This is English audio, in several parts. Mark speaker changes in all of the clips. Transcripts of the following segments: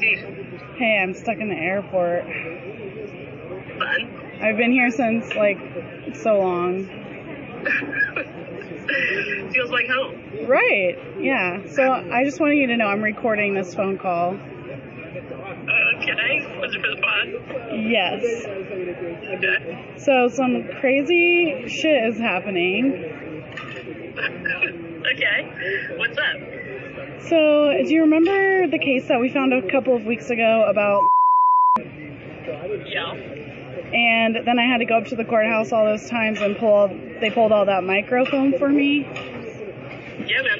Speaker 1: Hey, how was DC?
Speaker 2: Hey, I'm stuck in the airport.
Speaker 1: Fun.
Speaker 2: I've been here since like so long.
Speaker 1: Feels like home.
Speaker 2: Right. Yeah. So I just wanted you to know I'm recording this phone call.
Speaker 1: Okay. Was it for the pod?
Speaker 2: Yes.
Speaker 1: Okay.
Speaker 2: So some crazy shit is happening.
Speaker 1: okay. What's up?
Speaker 2: So, do you remember the case that we found a couple of weeks ago about
Speaker 1: Yeah.
Speaker 2: and then I had to go up to the courthouse all those times and pull they pulled all that microfilm for me?
Speaker 1: Yeah, man.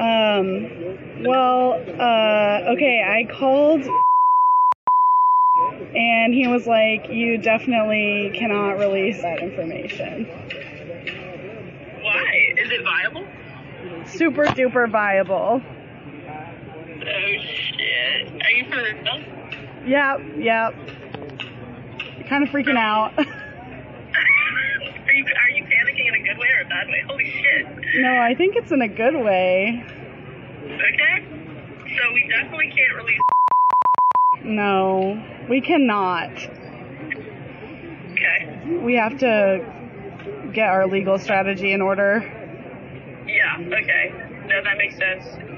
Speaker 2: Um, well, uh, okay, I called and he was like, you definitely cannot release that information.
Speaker 1: Why? Is it viable?
Speaker 2: Super duper viable.
Speaker 1: Oh shit. Are you for real?
Speaker 2: Yep, yep. Kind of freaking out.
Speaker 1: are you are you panicking in a good way or a bad way? Holy shit.
Speaker 2: no, I think it's in a good way.
Speaker 1: Okay. So we definitely can't release.
Speaker 2: No, we cannot.
Speaker 1: Okay.
Speaker 2: We have to get our legal strategy in order.
Speaker 1: Yeah. Okay. No, that makes sense.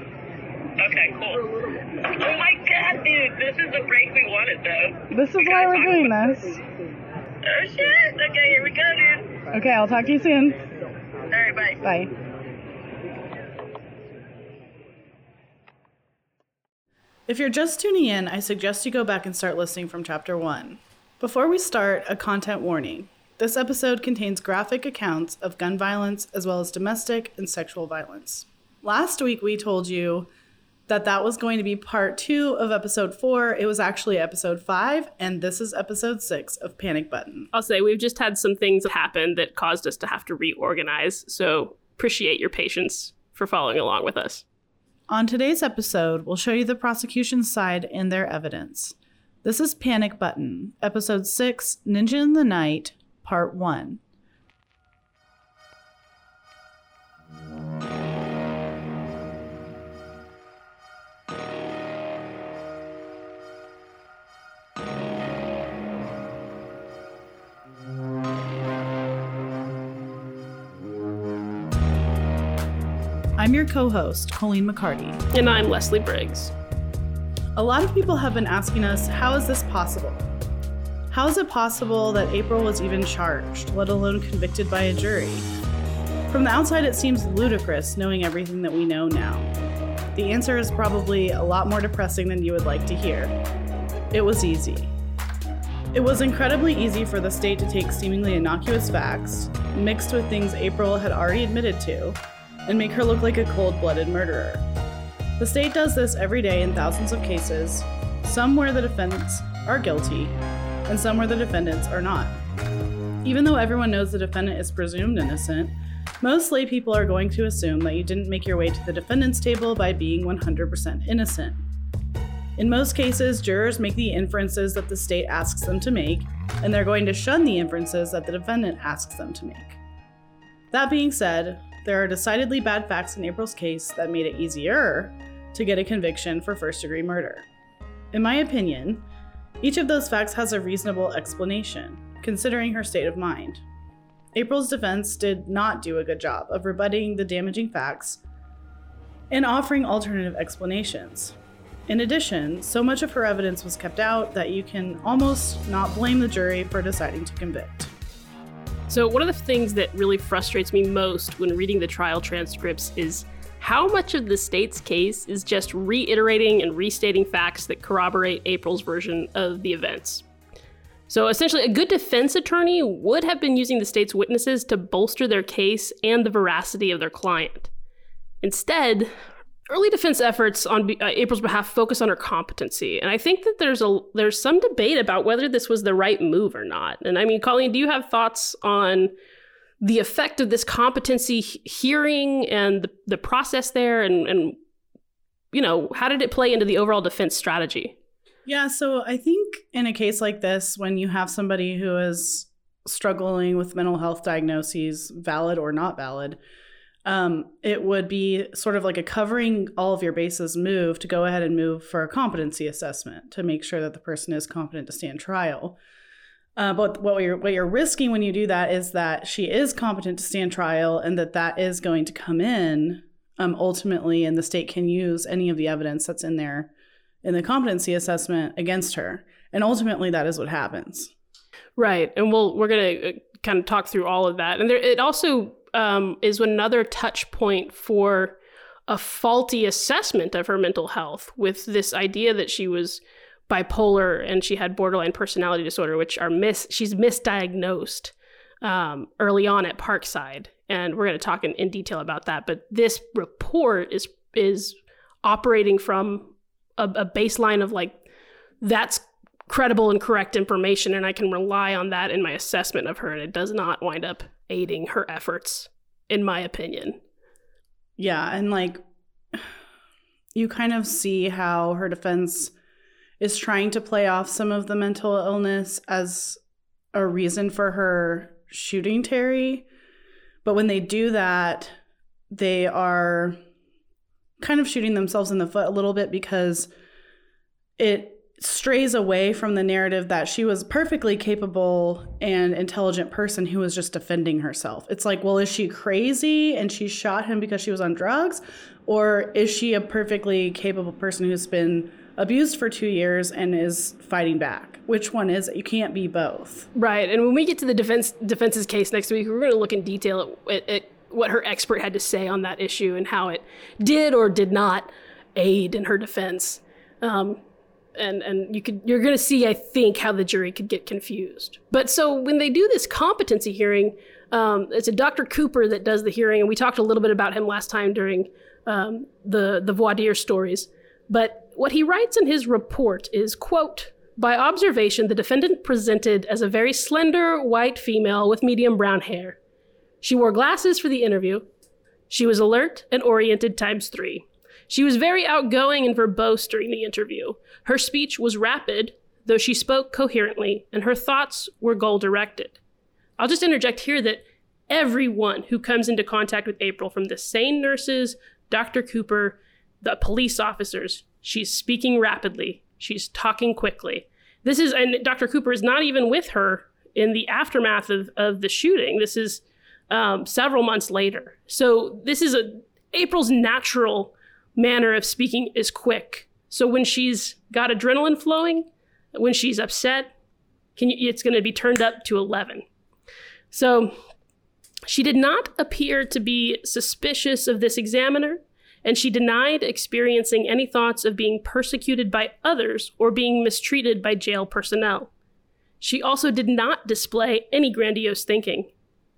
Speaker 1: Okay. Cool. Oh my god, dude! This is the break we wanted, though.
Speaker 2: This is why we're doing this.
Speaker 1: Oh shit! Okay, here we go, dude.
Speaker 2: Okay, I'll talk to you soon.
Speaker 1: All right, bye.
Speaker 2: Bye. If you're just tuning in, I suggest you go back and start listening from chapter 1. Before we start, a content warning. This episode contains graphic accounts of gun violence as well as domestic and sexual violence. Last week we told you that that was going to be part 2 of episode 4. It was actually episode 5 and this is episode 6 of Panic Button.
Speaker 3: I'll say we've just had some things happen that caused us to have to reorganize. So appreciate your patience for following along with us.
Speaker 2: On today's episode, we'll show you the prosecution's side and their evidence. This is Panic Button, episode 6, Ninja in the Night, part 1. I'm your co host, Colleen McCarty.
Speaker 3: And I'm Leslie Briggs.
Speaker 2: A lot of people have been asking us, how is this possible? How is it possible that April was even charged, let alone convicted by a jury? From the outside, it seems ludicrous knowing everything that we know now. The answer is probably a lot more depressing than you would like to hear. It was easy. It was incredibly easy for the state to take seemingly innocuous facts, mixed with things April had already admitted to, and make her look like a cold blooded murderer. The state does this every day in thousands of cases, some where the defendants are guilty, and some where the defendants are not. Even though everyone knows the defendant is presumed innocent, most lay people are going to assume that you didn't make your way to the defendant's table by being 100% innocent. In most cases, jurors make the inferences that the state asks them to make, and they're going to shun the inferences that the defendant asks them to make. That being said, there are decidedly bad facts in April's case that made it easier to get a conviction for first degree murder. In my opinion, each of those facts has a reasonable explanation, considering her state of mind. April's defense did not do a good job of rebutting the damaging facts and offering alternative explanations. In addition, so much of her evidence was kept out that you can almost not blame the jury for deciding to convict.
Speaker 3: So, one of the things that really frustrates me most when reading the trial transcripts is how much of the state's case is just reiterating and restating facts that corroborate April's version of the events. So, essentially, a good defense attorney would have been using the state's witnesses to bolster their case and the veracity of their client. Instead, early defense efforts on uh, April's behalf focus on her competency, and I think that there's a there's some debate about whether this was the right move or not. And I mean, Colleen, do you have thoughts on the effect of this competency hearing and the, the process there, and and you know how did it play into the overall defense strategy?
Speaker 2: Yeah, so I think in a case like this, when you have somebody who is struggling with mental health diagnoses, valid or not valid, um, it would be sort of like a covering all of your bases move to go ahead and move for a competency assessment to make sure that the person is competent to stand trial. Uh, but what you're what you're risking when you do that is that she is competent to stand trial, and that that is going to come in um, ultimately, and the state can use any of the evidence that's in there in the competency assessment against her, and ultimately that is what happens.
Speaker 3: Right, and we'll we're gonna uh, kind of talk through all of that, and there it also um, is another touch point for a faulty assessment of her mental health with this idea that she was bipolar and she had borderline personality disorder, which are mis she's misdiagnosed um, early on at Parkside, and we're going to talk in, in detail about that. But this report is is operating from a, a baseline of like that's credible and correct information, and I can rely on that in my assessment of her, and it does not wind up aiding her efforts, in my opinion.
Speaker 2: Yeah, and like you kind of see how her defense is trying to play off some of the mental illness as a reason for her shooting Terry. But when they do that, they are kind of shooting themselves in the foot a little bit because it strays away from the narrative that she was perfectly capable and intelligent person who was just defending herself. It's like, well, is she crazy and she shot him because she was on drugs? Or is she a perfectly capable person who's been abused for two years and is fighting back. Which one is it? You can't be both.
Speaker 3: Right. And when we get to the defense defense's case next week, we're going to look in detail at, at, what her expert had to say on that issue and how it did or did not aid in her defense. Um, and and you could you're going to see, I think, how the jury could get confused. But so when they do this competency hearing, um, it's a Dr. Cooper that does the hearing, and we talked a little bit about him last time during um, the the voir dire stories. But what he writes in his report is, quote, by observation, the defendant presented as a very slender white female with medium brown hair. She wore glasses for the interview. She was alert and oriented times three. She was very outgoing and verbose during the interview. Her speech was rapid, though she spoke coherently, and her thoughts were goal directed. I'll just interject here that everyone who comes into contact with April, from the sane nurses, Dr. Cooper, the police officers, She's speaking rapidly. She's talking quickly. This is, and Dr. Cooper is not even with her in the aftermath of, of the shooting. This is um, several months later. So this is a April's natural manner of speaking is quick. So when she's got adrenaline flowing, when she's upset, you, it's going to be turned up to 11. So she did not appear to be suspicious of this examiner and she denied experiencing any thoughts of being persecuted by others or being mistreated by jail personnel. She also did not display any grandiose thinking.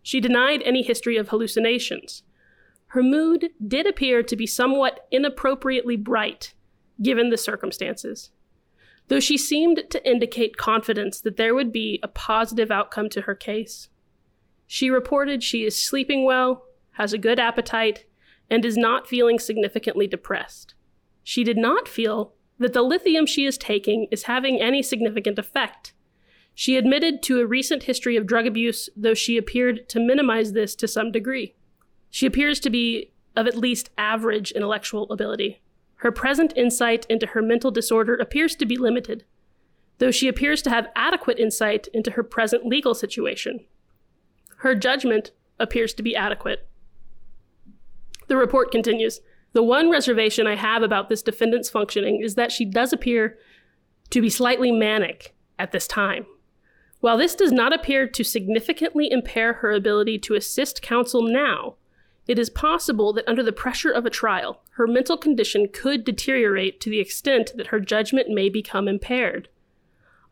Speaker 3: She denied any history of hallucinations. Her mood did appear to be somewhat inappropriately bright, given the circumstances. Though she seemed to indicate confidence that there would be a positive outcome to her case. She reported she is sleeping well, has a good appetite, and is not feeling significantly depressed. She did not feel that the lithium she is taking is having any significant effect. She admitted to a recent history of drug abuse, though she appeared to minimize this to some degree. She appears to be of at least average intellectual ability. Her present insight into her mental disorder appears to be limited, though she appears to have adequate insight into her present legal situation. Her judgment appears to be adequate. The report continues The one reservation I have about this defendant's functioning is that she does appear to be slightly manic at this time. While this does not appear to significantly impair her ability to assist counsel now, it is possible that under the pressure of a trial, her mental condition could deteriorate to the extent that her judgment may become impaired.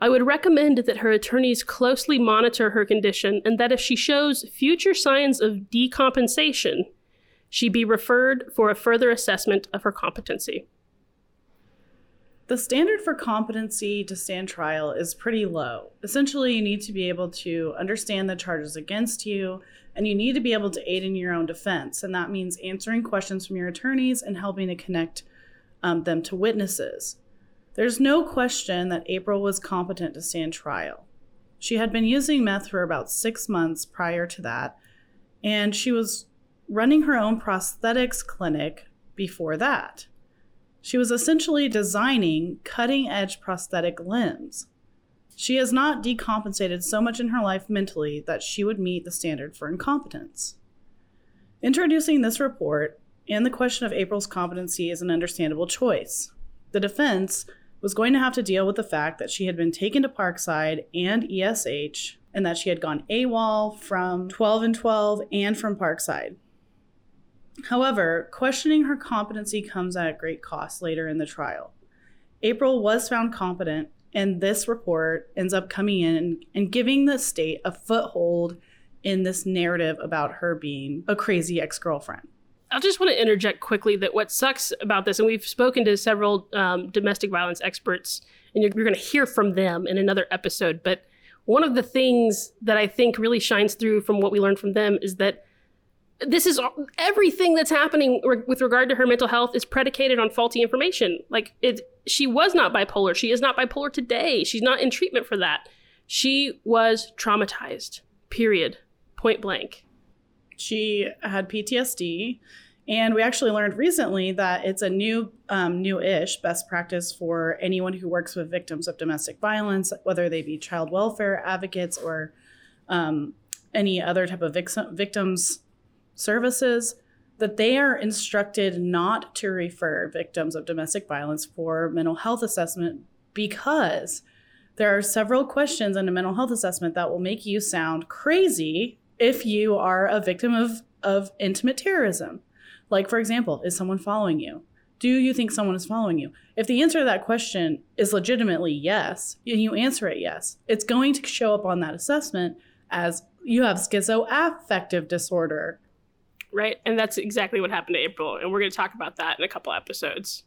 Speaker 3: I would recommend that her attorneys closely monitor her condition and that if she shows future signs of decompensation, she be referred for a further assessment of her competency.
Speaker 2: The standard for competency to stand trial is pretty low. Essentially, you need to be able to understand the charges against you, and you need to be able to aid in your own defense. And that means answering questions from your attorneys and helping to connect um, them to witnesses. There's no question that April was competent to stand trial. She had been using meth for about six months prior to that, and she was running her own prosthetics clinic before that. She was essentially designing cutting edge prosthetic limbs. She has not decompensated so much in her life mentally that she would meet the standard for incompetence. Introducing this report and the question of April's competency is an understandable choice. The defense was going to have to deal with the fact that she had been taken to Parkside and ESH and that she had gone AWOL from 12 and 12 and from Parkside. However, questioning her competency comes at great cost later in the trial. April was found competent, and this report ends up coming in and giving the state a foothold in this narrative about her being a crazy ex girlfriend.
Speaker 3: I just want to interject quickly that what sucks about this, and we've spoken to several um, domestic violence experts, and you're, you're going to hear from them in another episode. But one of the things that I think really shines through from what we learned from them is that this is everything that's happening with regard to her mental health is predicated on faulty information. Like it, she was not bipolar. She is not bipolar today. She's not in treatment for that. She was traumatized. Period. Point blank.
Speaker 2: She had PTSD, and we actually learned recently that it's a new, um, new-ish best practice for anyone who works with victims of domestic violence, whether they be child welfare advocates or um, any other type of victims services that they are instructed not to refer victims of domestic violence for mental health assessment because there are several questions in a mental health assessment that will make you sound crazy if you are a victim of, of intimate terrorism. Like, for example, is someone following you? Do you think someone is following you? If the answer to that question is legitimately yes, and you answer it yes, it's going to show up on that assessment as you have schizoaffective disorder
Speaker 3: right? And that's exactly what happened to April. And we're going to talk about that in a couple episodes.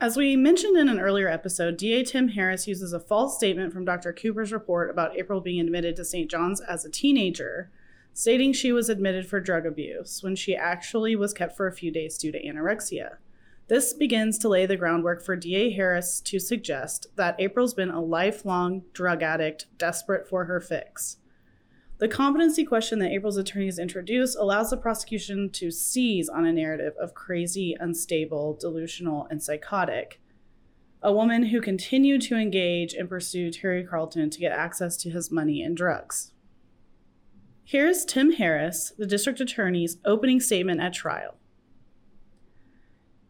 Speaker 2: As we mentioned in an earlier episode, DA Tim Harris uses a false statement from Dr. Cooper's report about April being admitted to St. John's as a teenager, stating she was admitted for drug abuse when she actually was kept for a few days due to anorexia. This begins to lay the groundwork for DA Harris to suggest that April's been a lifelong drug addict desperate for her fix. The competency question that April's attorneys introduce allows the prosecution to seize on a narrative of crazy, unstable, delusional, and psychotic. A woman who continued to engage and pursue Terry Carlton to get access to his money and drugs. Here's Tim Harris, the district attorney's opening statement at trial.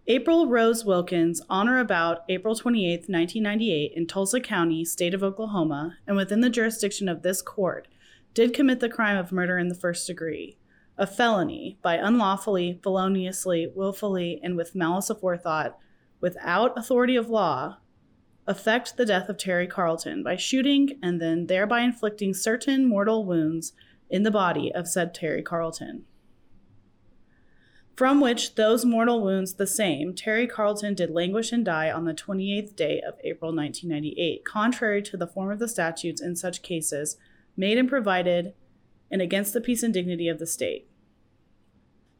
Speaker 2: April Rose Wilkens, on or about April 28, 1998, in Tulsa County, state of Oklahoma, and within the jurisdiction of this court, did commit the crime of murder in the first degree, a felony by unlawfully, feloniously, willfully, and with malice aforethought, without authority of law, effect the death of Terry Carlton by shooting and then thereby inflicting certain mortal wounds in the body of said Terry Carlton. From which those mortal wounds the same, Terry Carlton did languish and die on the 28th day of April 1998, contrary to the form of the statutes in such cases made and provided, and against the peace and dignity of the state.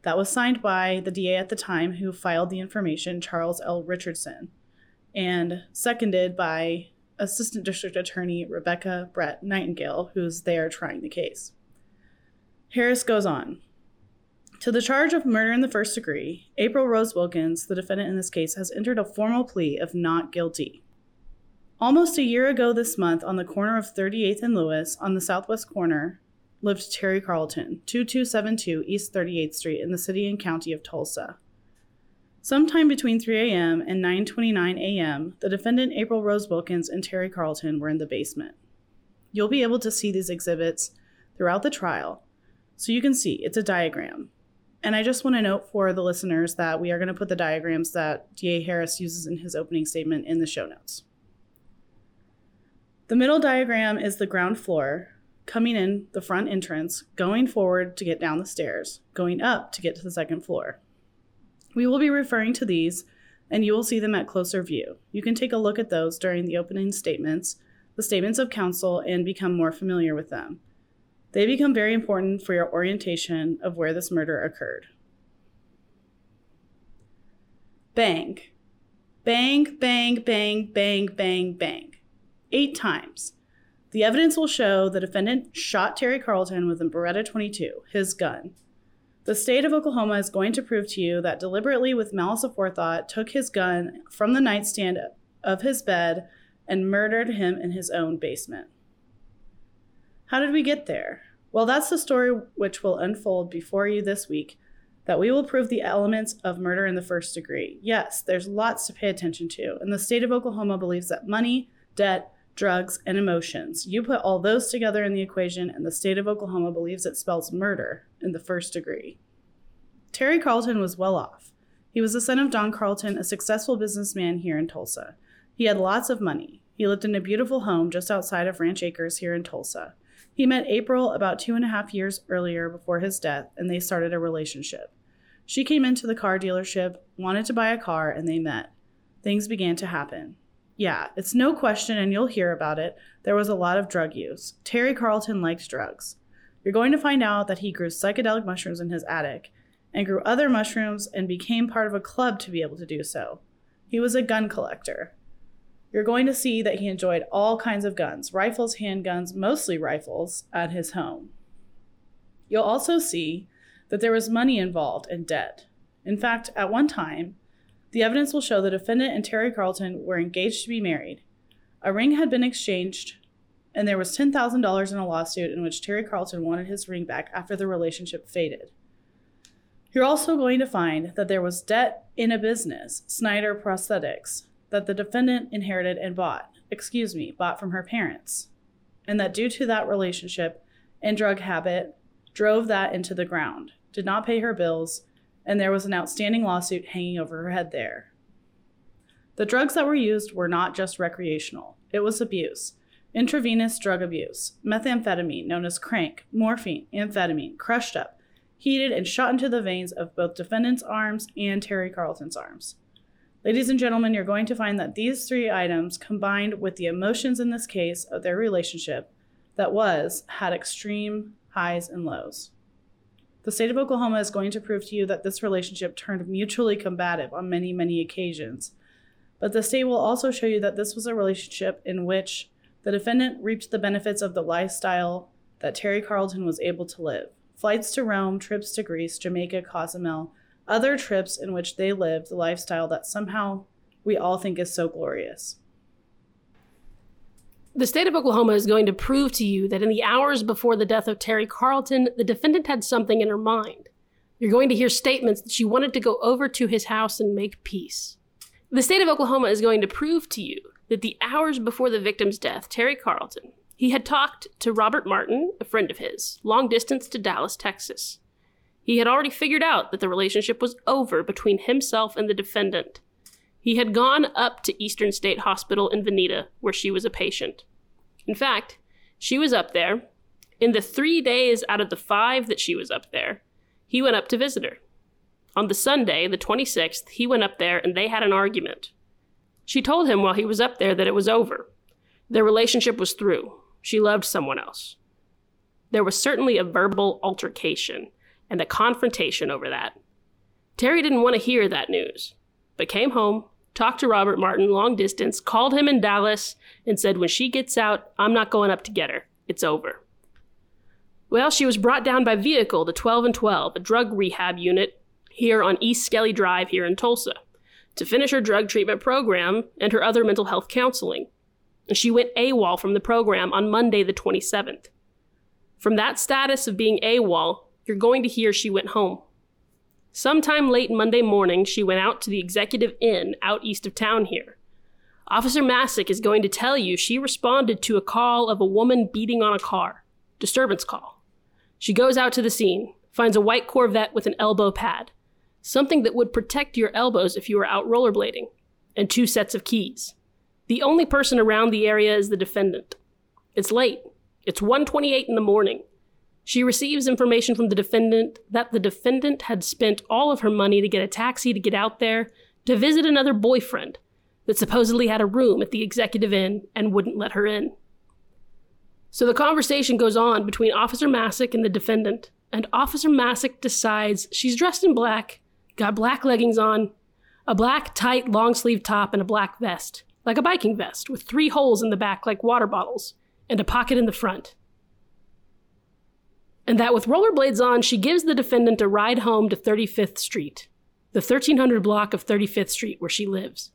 Speaker 2: That was signed by the DA at the time who filed the information, Charles L. Richardson, and seconded by Assistant District Attorney Rebecca Brett Nightingale, who's there trying the case. Harris goes on. To the charge of murder in the first degree, April Rose Wilkens, the defendant in this case, has entered a formal plea of not guilty. Almost a year ago this month, on the corner of 38th and Lewis, on the southwest corner, lived Terry Carlton, 2272 East 38th Street in the city and county of Tulsa. Sometime between 3 a.m. and 9:29 a.m., the defendant April Rose Wilkens and Terry Carlton were in the basement. You'll be able to see these exhibits throughout the trial, so you can see it's a diagram. And I just want to note for the listeners that we are going to put the diagrams that DA Harris uses in his opening statement in the show notes. The middle diagram is the ground floor, coming in the front entrance, going forward to get down the stairs, going up to get to the second floor. We will be referring to these, and you will see them at closer view. You can take a look at those during the opening statements, the statements of counsel, and become more familiar with them. They become very important for your orientation of where this murder occurred. Bang. Bang, bang, bang, bang, bang, bang eight times. The evidence will show the defendant shot Terry Carlton with a Beretta 22, his gun. The state of Oklahoma is going to prove to you that deliberately, with malice aforethought, took his gun from the nightstand of his bed and murdered him in his own basement. How did we get there? Well, that's the story which will unfold before you this week that we will prove the elements of murder in the first degree. Yes, there's lots to pay attention to, and the state of Oklahoma believes that money, debt, drugs, and emotions. You put all those together in the equation, and the state of Oklahoma believes it spells murder in the first degree. Terry Carlton was well off. He was the son of Don Carlton, a successful businessman here in Tulsa. He had lots of money. He lived in a beautiful home just outside of Ranch Acres here in Tulsa. He met April about two and a half years earlier before his death, and they started a relationship. She came into the car dealership, wanted to buy a car, and they met. Things began to happen. Yeah, it's no question, and you'll hear about it. There was a lot of drug use. Terry Carlton liked drugs. You're going to find out that he grew psychedelic mushrooms in his attic and grew other mushrooms and became part of a club to be able to do so. He was a gun collector. You're going to see that he enjoyed all kinds of guns rifles, handguns, mostly rifles at his home. You'll also see that there was money involved and debt. In fact, at one time, the evidence will show the defendant and Terry Carlton were engaged to be married. A ring had been exchanged, and there was $10,000 in a lawsuit in which Terry Carlton wanted his ring back after the relationship faded. You're also going to find that there was debt in a business, Snyder Prosthetics, that the defendant inherited and bought, excuse me, bought from her parents. And that due to that relationship and drug habit, drove that into the ground, did not pay her bills, and there was an outstanding lawsuit hanging over her head there. The drugs that were used were not just recreational, it was abuse. Intravenous drug abuse, methamphetamine, known as crank, morphine, amphetamine, crushed up, heated, and shot into the veins of both defendant's arms and Terry Carlton's arms. Ladies and gentlemen, you're going to find that these three items, combined with the emotions in this case of their relationship that was, had extreme highs and lows. The state of Oklahoma is going to prove to you that this relationship turned mutually combative on many, many occasions. But the state will also show you that this was a relationship in which the defendant reaped the benefits of the lifestyle that Terry Carlton was able to live flights to Rome, trips to Greece, Jamaica, Cozumel, other trips in which they lived the lifestyle that somehow we all think is so glorious.
Speaker 3: The state of Oklahoma is going to prove to you that in the hours before the death of Terry Carlton, the defendant had something in her mind. You're going to hear statements that she wanted to go over to his house and make peace. The state of Oklahoma is going to prove to you that the hours before the victim's death, Terry Carlton, he had talked to Robert Martin, a friend of his, long distance to Dallas, Texas. He had already figured out that the relationship was over between himself and the defendant, he had gone up to Eastern State Hospital in Vinita, where she was a patient. In fact, she was up there. In the three days out of the five that she was up there, he went up to visit her. On the Sunday, the 26th, he went up there and they had an argument. She told him while he was up there that it was over. Their relationship was through. She loved someone else. There was certainly a verbal altercation and a confrontation over that. Terry didn't want to hear that news, but came home, talked to Robert Martin long distance, called him in Dallas, and said, When she gets out, I'm not going up to get her. It's over. Well, she was brought down by vehicle to 12 and 12, a drug rehab unit here on East Skelly Drive here in Tulsa, to finish her drug treatment program and her other mental health counseling. And she went AWOL from the program on Monday, the 27th. From that status of being AWOL, you're going to hear she went home. Sometime late Monday morning, she went out to the Executive Inn out east of town here. Officer Masick is going to tell you she responded to a call of a woman beating on a car. Disturbance call. She goes out to the scene, finds a white Corvette with an elbow pad, something that would protect your elbows if you were out rollerblading, and two sets of keys. The only person around the area is the defendant. It's late. It's 1:28 in the morning. She receives information from the defendant that the defendant had spent all of her money to get a taxi to get out there to visit another boyfriend that supposedly had a room at the executive inn and wouldn't let her in. So the conversation goes on between Officer Masick and the defendant, and Officer Masick decides she's dressed in black, got black leggings on, a black tight long sleeve top, and a black vest, like a biking vest, with three holes in the back like water bottles, and a pocket in the front. And that with rollerblades on, she gives the defendant a ride home to 35th Street, the 1300 block of 35th Street where she lives.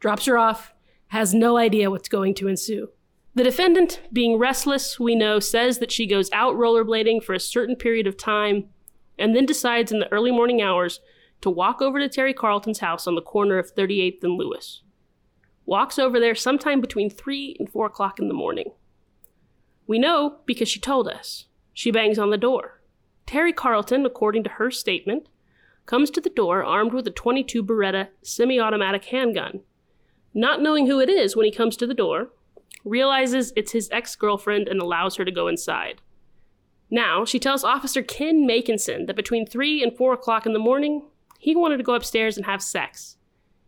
Speaker 3: Drops her off, has no idea what's going to ensue. The defendant, being restless, we know, says that she goes out rollerblading for a certain period of time and then decides in the early morning hours to walk over to Terry Carlton's house on the corner of 38th and Lewis. Walks over there sometime between 3 and 4 o'clock in the morning. We know because she told us. She bangs on the door. Terry Carlton, according to her statement, comes to the door armed with a 22 Beretta semi automatic handgun. Not knowing who it is when he comes to the door, realizes it's his ex girlfriend and allows her to go inside. Now, she tells Officer Ken Makinson that between 3 and 4 o'clock in the morning, he wanted to go upstairs and have sex.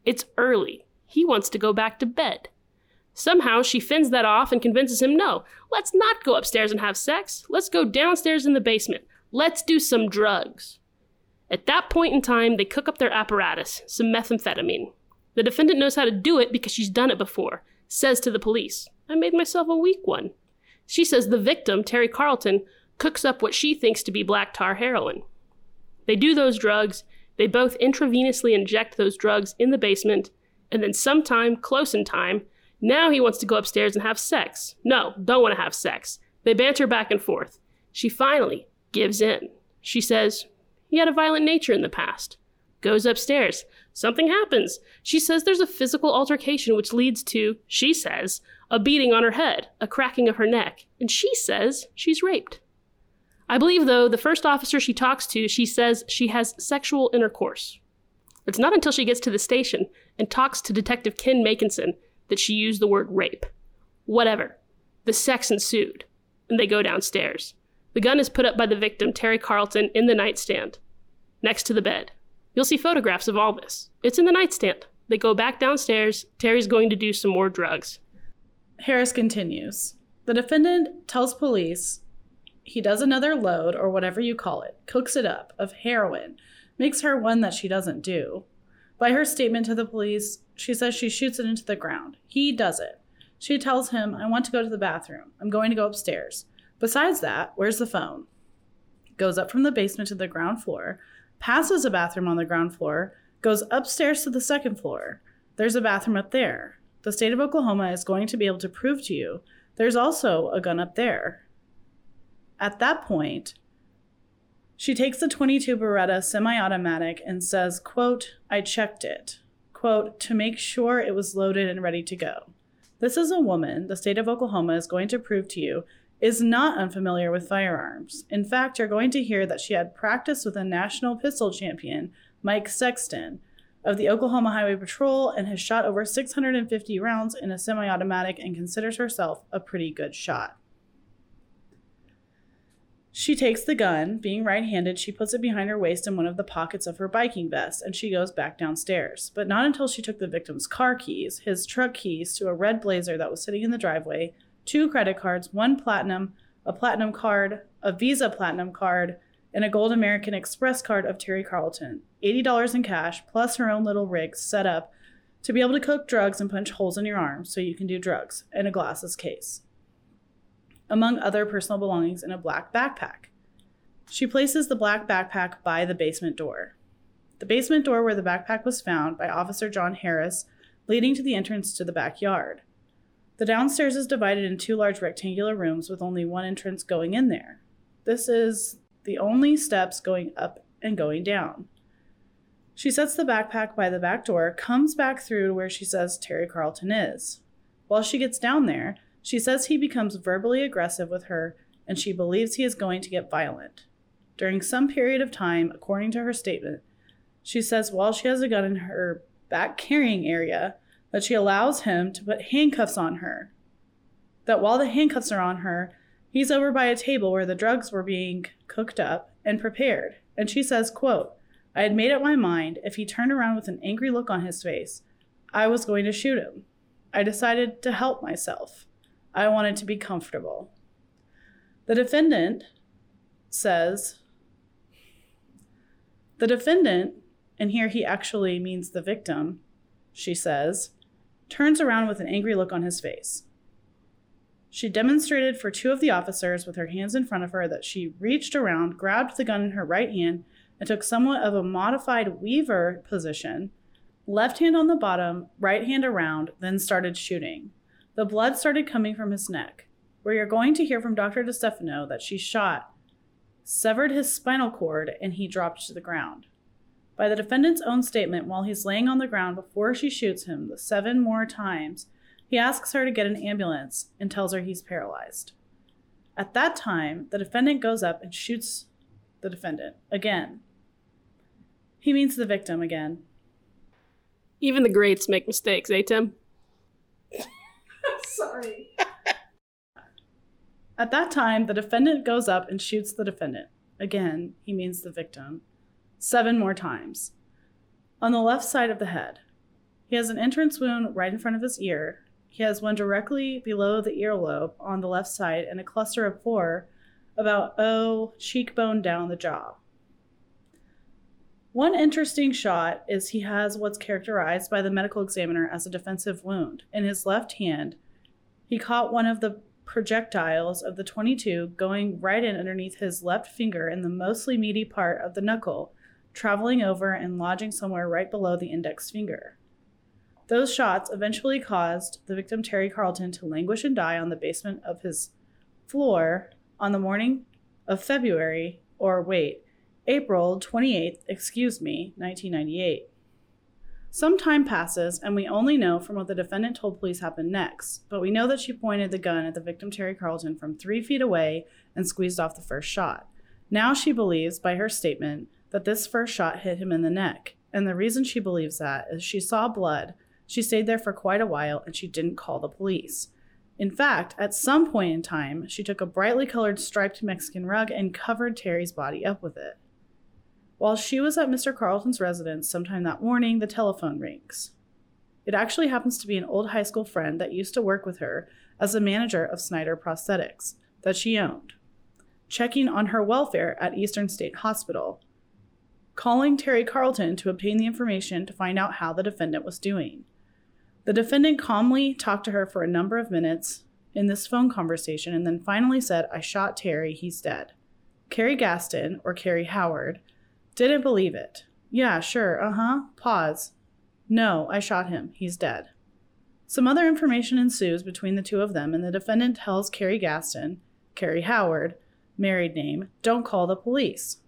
Speaker 3: It's early. He wants to go back to bed. Somehow she fends that off and convinces him no, let's not go upstairs and have sex. Let's go downstairs in the basement. Let's do some drugs. At that point in time, they cook up their apparatus, some methamphetamine. The defendant knows how to do it because she's done it before, says to the police, I made myself a weak one. She says the victim, Terry Carlton, cooks up what she thinks to be black tar heroin. They do those drugs, they both intravenously inject those drugs in the basement, and then sometime, close in time, now he wants to go upstairs and have sex. No, don't want to have sex. They banter back and forth. She finally gives in. She says, He had a violent nature in the past. Goes upstairs. Something happens. She says there's a physical altercation which leads to, she says, a beating on her head, a cracking of her neck, and she says she's raped. I believe, though, the first officer she talks to, she says she has sexual intercourse. It's not until she gets to the station and talks to Detective Ken Makinson that she used the word rape. Whatever. The sex ensued, and they go downstairs. The gun is put up by the victim, Terry Carlton, in the nightstand, next to the bed. You'll see photographs of all this. It's in the nightstand. They go back downstairs. Terry's going to do some more drugs.
Speaker 2: Harris continues. The defendant tells police he does another load, or whatever you call it, cooks it up, of heroin, makes her one that she doesn't do. By her statement to the police, she says she shoots it into the ground. He does it. She tells him, I want to go to the bathroom. I'm going to go upstairs. Besides that, where's the phone? Goes up from the basement to the ground floor, passes a bathroom on the ground floor, goes upstairs to the second floor. There's a bathroom up there. The state of Oklahoma is going to be able to prove to you there's also a gun up there. At that point, she takes the 22 Beretta semi-automatic and says, quote, I checked it, quote, to make sure it was loaded and ready to go. This is a woman the state of Oklahoma is going to prove to you is not unfamiliar with firearms. In fact, you're going to hear that she had practiced with a national pistol champion, Mike Sexton, of the Oklahoma Highway Patrol and has shot over 650 rounds in a semi automatic and considers herself a pretty good shot. She takes the gun. Being right handed, she puts it behind her waist in one of the pockets of her biking vest and she goes back downstairs. But not until she took the victim's car keys, his truck keys to a red blazer that was sitting in the driveway, two credit cards, one platinum, a platinum card, a Visa platinum card, and a Gold American Express card of Terry Carlton. $80 in cash, plus her own little rig set up to be able to cook drugs and punch holes in your arm so you can do drugs, and a glasses case among other personal belongings, in a black backpack. She places the black backpack by the basement door. The basement door where the backpack was found by Officer John Harris, leading to the entrance to the backyard. The downstairs is divided in two large rectangular rooms with only one entrance going in there. This is the only steps going up and going down. She sets the backpack by the back door, comes back through to where she says Terry Carlton is. While she gets down there, she says he becomes verbally aggressive with her and she believes he is going to get violent. During some period of time, according to her statement, she says while she has a gun in her back carrying area, that she allows him to put handcuffs on her. That while the handcuffs are on her, he's over by a table where the drugs were being cooked up and prepared. And she says, quote, I had made up my mind if he turned around with an angry look on his face, I was going to shoot him. I decided to help myself. I wanted to be comfortable. The defendant says, the defendant, and here he actually means the victim, she says, turns around with an angry look on his face. She demonstrated for two of the officers with her hands in front of her that she reached around, grabbed the gun in her right hand, and took somewhat of a modified weaver position, left hand on the bottom, right hand around, then started shooting. The blood started coming from his neck. We are going to hear from Dr. Distefano that she shot, severed his spinal cord, and he dropped to the ground. By the defendant's own statement, while he's laying on the ground before she shoots him the seven more times, he asks her to get an ambulance and tells her he's paralyzed. At that time, the defendant goes up and shoots the defendant again. He means the victim again.
Speaker 3: Even the greats make mistakes, eh, Tim?
Speaker 2: Sorry. At that time, the defendant goes up and shoots the defendant. Again, he means the victim. Seven more times. On the left side of the head. He has an entrance wound right in front of his ear. He has one directly below the earlobe on the left side and a cluster of four about O cheekbone down the jaw. One interesting shot is he has what's characterized by the medical examiner as a defensive wound. In his left hand, he caught one of the projectiles of the 22 going right in underneath his left finger in the mostly meaty part of the knuckle, traveling over and lodging somewhere right below the index finger. Those shots eventually caused the victim Terry Carlton to languish and die on the basement of his floor on the morning of February, or wait, April 28th, excuse me, 1998. Some time passes, and we only know from what the defendant told police happened next, but we know that she pointed the gun at the victim Terry Carlton from three feet away and squeezed off the first shot. Now she believes, by her statement, that this first shot hit him in the neck, and the reason she believes that is she saw blood, she stayed there for quite a while, and she didn't call the police. In fact, at some point in time, she took a brightly colored striped Mexican rug and covered Terry's body up with it. While she was at Mr. Carlton's residence sometime that morning, the telephone rings. It actually happens to be an old high school friend that used to work with her as a manager of Snyder Prosthetics that she owned, checking on her welfare at Eastern State Hospital, calling Terry Carlton to obtain the information to find out how the defendant was doing. The defendant calmly talked to her for a number of minutes in this phone conversation and then finally said, I shot Terry, he's dead. Carrie Gaston, or Carrie Howard, didn't believe it. Yeah, sure, uh huh. Pause. No, I shot him. He's dead. Some other information ensues between the two of them, and the defendant tells Carrie Gaston, Carrie Howard, married name, don't call the police.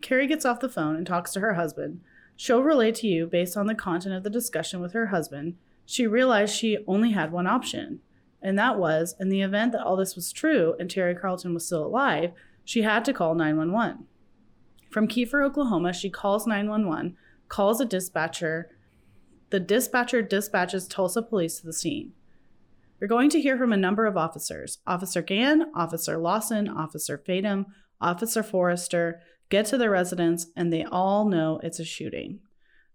Speaker 2: Carrie gets off the phone and talks to her husband. She'll relate to you based on the content of the discussion with her husband. She realized she only had one option, and that was, in the event that all this was true and Terry Carlton was still alive, she had to call 911. From Kiefer, Oklahoma, she calls 911, calls a dispatcher. The dispatcher dispatches Tulsa police to the scene. You're going to hear from a number of officers Officer Gann, Officer Lawson, Officer Fadum, Officer Forrester get to the residence, and they all know it's a shooting.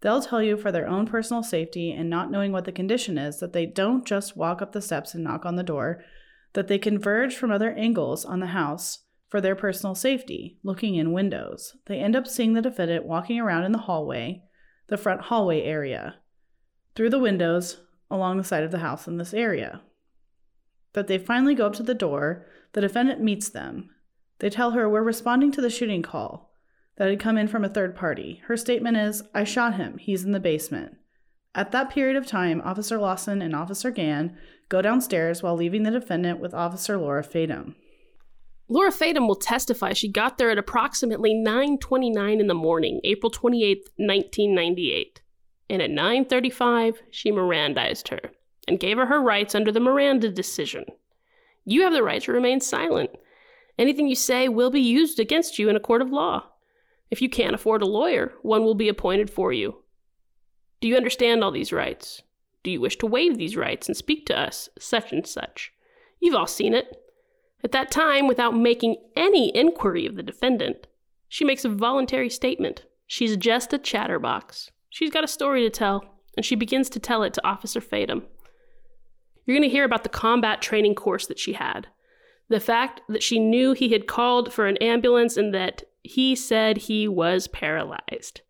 Speaker 2: They'll tell you for their own personal safety and not knowing what the condition is that they don't just walk up the steps and knock on the door, that they converge from other angles on the house for their personal safety, looking in windows. They end up seeing the defendant walking around in the hallway, the front hallway area, through the windows along the side of the house in this area. That they finally go up to the door, the defendant meets them. They tell her, We're responding to the shooting call that had come in from a third party. Her statement is, I shot him. He's in the basement. At that period of time, Officer Lawson and Officer Gann go downstairs while leaving the defendant with Officer Laura Fadum.
Speaker 3: Laura Fadum will testify she got there at approximately 9:29 in the morning, April 28, 1998. And at 9:35, she Mirandized her and gave her her rights under the Miranda decision. You have the right to remain silent. Anything you say will be used against you in a court of law. If you can't afford a lawyer, one will be appointed for you. Do you understand all these rights? Do you wish to waive these rights and speak to us, such and such? You've all seen it. At that time, without making any inquiry of the defendant, she makes a voluntary statement. She's just a chatterbox. She's got a story to tell, and she begins to tell it to Officer Fadum. You're going to hear about the combat training course that she had. The fact that she knew he had called for an ambulance and that he said he was paralyzed.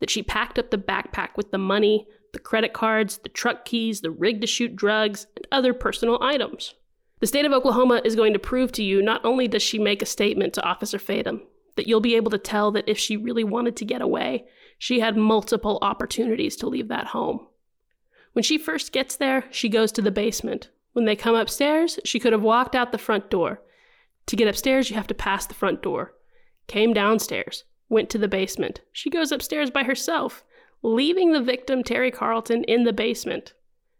Speaker 3: That she packed up the backpack with the money, the credit cards, the truck keys, the rig to shoot drugs, and other personal items. The state of Oklahoma is going to prove to you not only does she make a statement to Officer Fadum, that you'll be able to tell that if she really wanted to get away, she had multiple opportunities to leave that home. When she first gets there, she goes to the basement. When they come upstairs, she could have walked out the front door. To get upstairs, you have to pass the front door. Came downstairs, went to the basement. She goes upstairs by herself, leaving the victim, Terry Carlton, in the basement.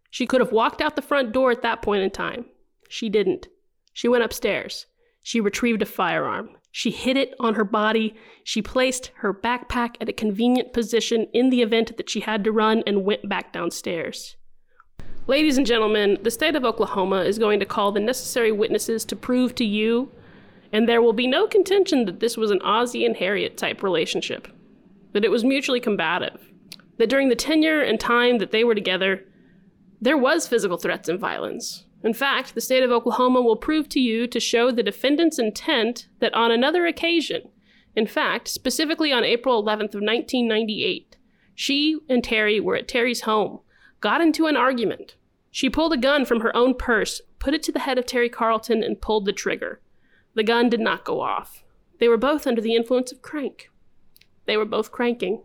Speaker 3: She could have walked out the front door at that point in time. She didn't. She went upstairs. She retrieved a firearm. She hid it on her body. She placed her backpack at a convenient position in the event that she had to run and went back downstairs. Ladies and gentlemen, the state of Oklahoma is going to call the necessary witnesses to prove to you, and there will be no contention that this was an Ozzie and Harriet type relationship, that it was mutually combative, that during the tenure and time that they were together, there was physical threats and violence, in fact, the state of Oklahoma will prove to you to show the defendant's intent that on another occasion, in fact, specifically on April 11th of 1998, she and Terry were at Terry's home, got into an argument. She pulled a gun from her own purse, put it to the head of Terry Carlton, and pulled the trigger. The gun did not go off. They were both under the influence of crank. They were both cranking.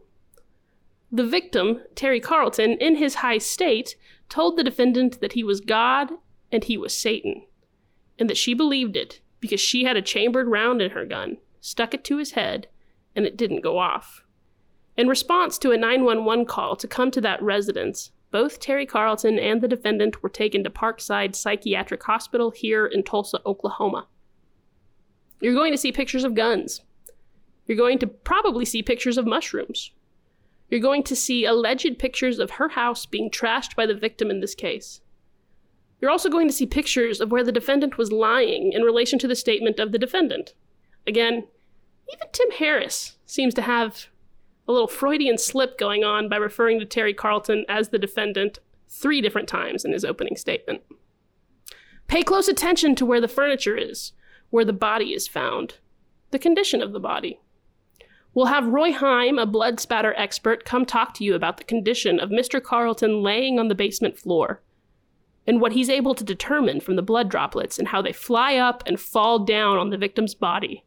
Speaker 3: The victim, Terry Carlton, in his high state, told the defendant that he was God and he was Satan, and that she believed it because she had a chambered round in her gun, stuck it to his head, and it didn't go off. In response to a 911 call to come to that residence, both Terry Carlton and the defendant were taken to Parkside Psychiatric Hospital here in Tulsa, Oklahoma. You're going to see pictures of guns. You're going to probably see pictures of mushrooms. You're going to see alleged pictures of her house being trashed by the victim in this case. You're also going to see pictures of where the defendant was lying in relation to the statement of the defendant. Again, even Tim Harris seems to have a little Freudian slip going on by referring to Terry Carlton as the defendant three different times in his opening statement. Pay close attention to where the furniture is, where the body is found, the condition of the body. We'll have Roy Heim, a blood spatter expert, come talk to you about the condition of Mr. Carlton laying on the basement floor and what he's able to determine from the blood droplets and how they fly up and fall down on the victim's body.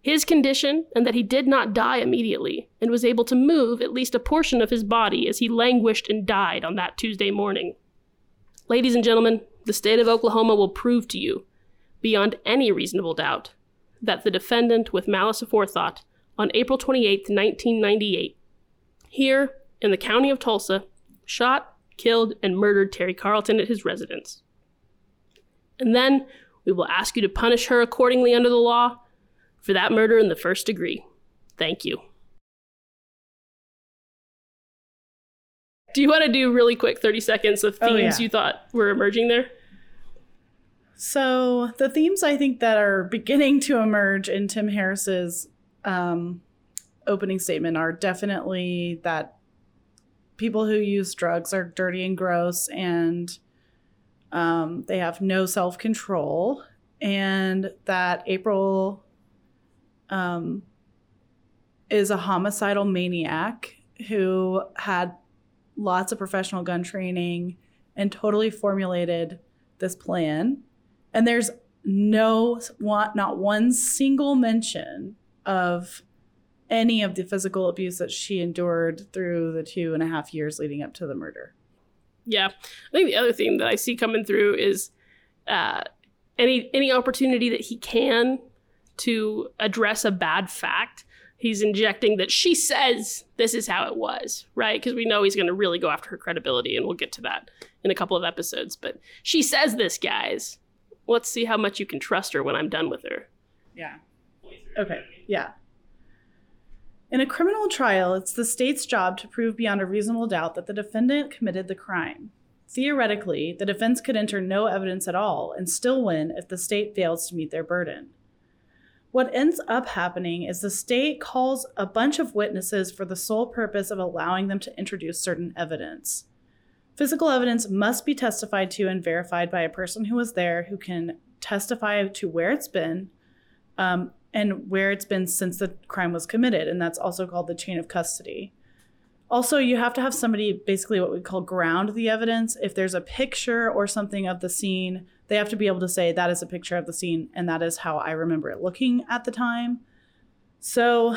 Speaker 3: His condition, and that he did not die immediately, and was able to move at least a portion of his body as he languished and died on that Tuesday morning. Ladies and gentlemen, the state of Oklahoma will prove to you, beyond any reasonable doubt, that the defendant with malice aforethought on April 28, 1998, here in the county of Tulsa, shot, killed, and murdered Terry Carlton at his residence. And then we will ask you to punish her accordingly under the law for that murder in the first degree. Thank you. Do you want to do really quick 30 seconds of themes oh, yeah. you thought were emerging there?
Speaker 2: So, the themes I think that are beginning to emerge in Tim Harris's um, opening statement are definitely that people who use drugs are dirty and gross and um, they have no self control, and that April um, is a homicidal maniac who had lots of professional gun training and totally formulated this plan. And there's no, not one single mention of any of the physical abuse that she endured through the two and a half years leading up to the murder.
Speaker 3: Yeah, I think the other theme that I see coming through is uh, any any opportunity that he can to address a bad fact. He's injecting that she says this is how it was, right? Because we know he's going to really go after her credibility, and we'll get to that in a couple of episodes. But she says this, guys. Let's see how much you can trust her when I'm done with her.
Speaker 2: Yeah. Okay. Yeah. In a criminal trial, it's the state's job to prove beyond a reasonable doubt that the defendant committed the crime. Theoretically, the defense could enter no evidence at all and still win if the state fails to meet their burden. What ends up happening is the state calls a bunch of witnesses for the sole purpose of allowing them to introduce certain evidence. Physical evidence must be testified to and verified by a person who was there who can testify to where it's been, um, and where it's been since the crime was committed, and that's also called the chain of custody. Also, you have to have somebody basically what we call ground the evidence. If there's a picture or something of the scene, they have to be able to say that is a picture of the scene and that is how I remember it looking at the time. So,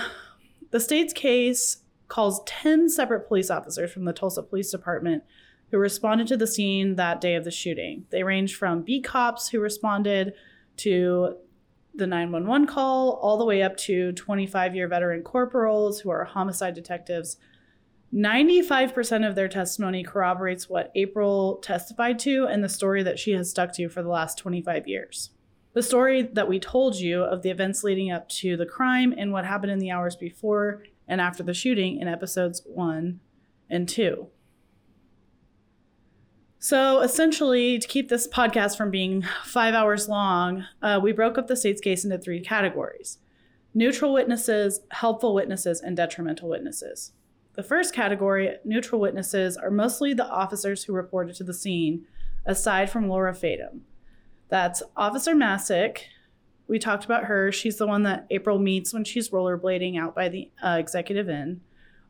Speaker 2: the state's case calls 10 separate police officers from the Tulsa Police Department who responded to the scene that day of the shooting. They range from beat cops who responded to the 911 call all the way up to 25 year veteran corporals who are homicide detectives 95% of their testimony corroborates what April testified to and the story that she has stuck to for the last 25 years. The story that we told you of the events leading up to the crime and what happened in the hours before and after the shooting in episodes 1 and 2. So, essentially, to keep this podcast from being five hours long, uh, we broke up the state's case into three categories neutral witnesses, helpful witnesses, and detrimental witnesses. The first category, neutral witnesses, are mostly the officers who reported to the scene, aside from Laura Fadum. That's Officer Masick. We talked about her. She's the one that April meets when she's rollerblading out by the uh, Executive Inn.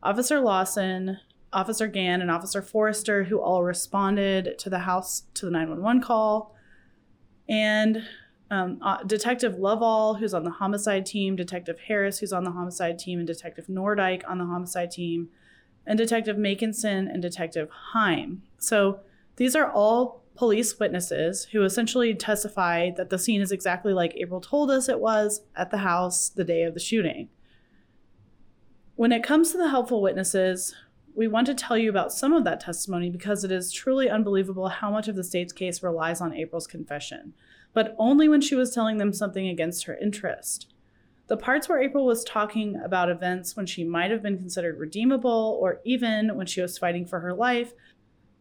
Speaker 2: Officer Lawson, Officer Gann, and Officer Forrester, who all responded to the house to the 911 call. And um, uh, Detective Lovall, who's on the homicide team, Detective Harris, who's on the homicide team, and Detective Nordyke on the homicide team, and Detective Makinson and Detective Heim. So these are all police witnesses who essentially testify that the scene is exactly like April told us it was at the house the day of the shooting. When it comes to the helpful witnesses, we want to tell you about some of that testimony because it is truly unbelievable how much of the state's case relies on April's confession but only when she was telling them something against her interest. The parts where April was talking about events when she might have been considered redeemable, or even when she was fighting for her life,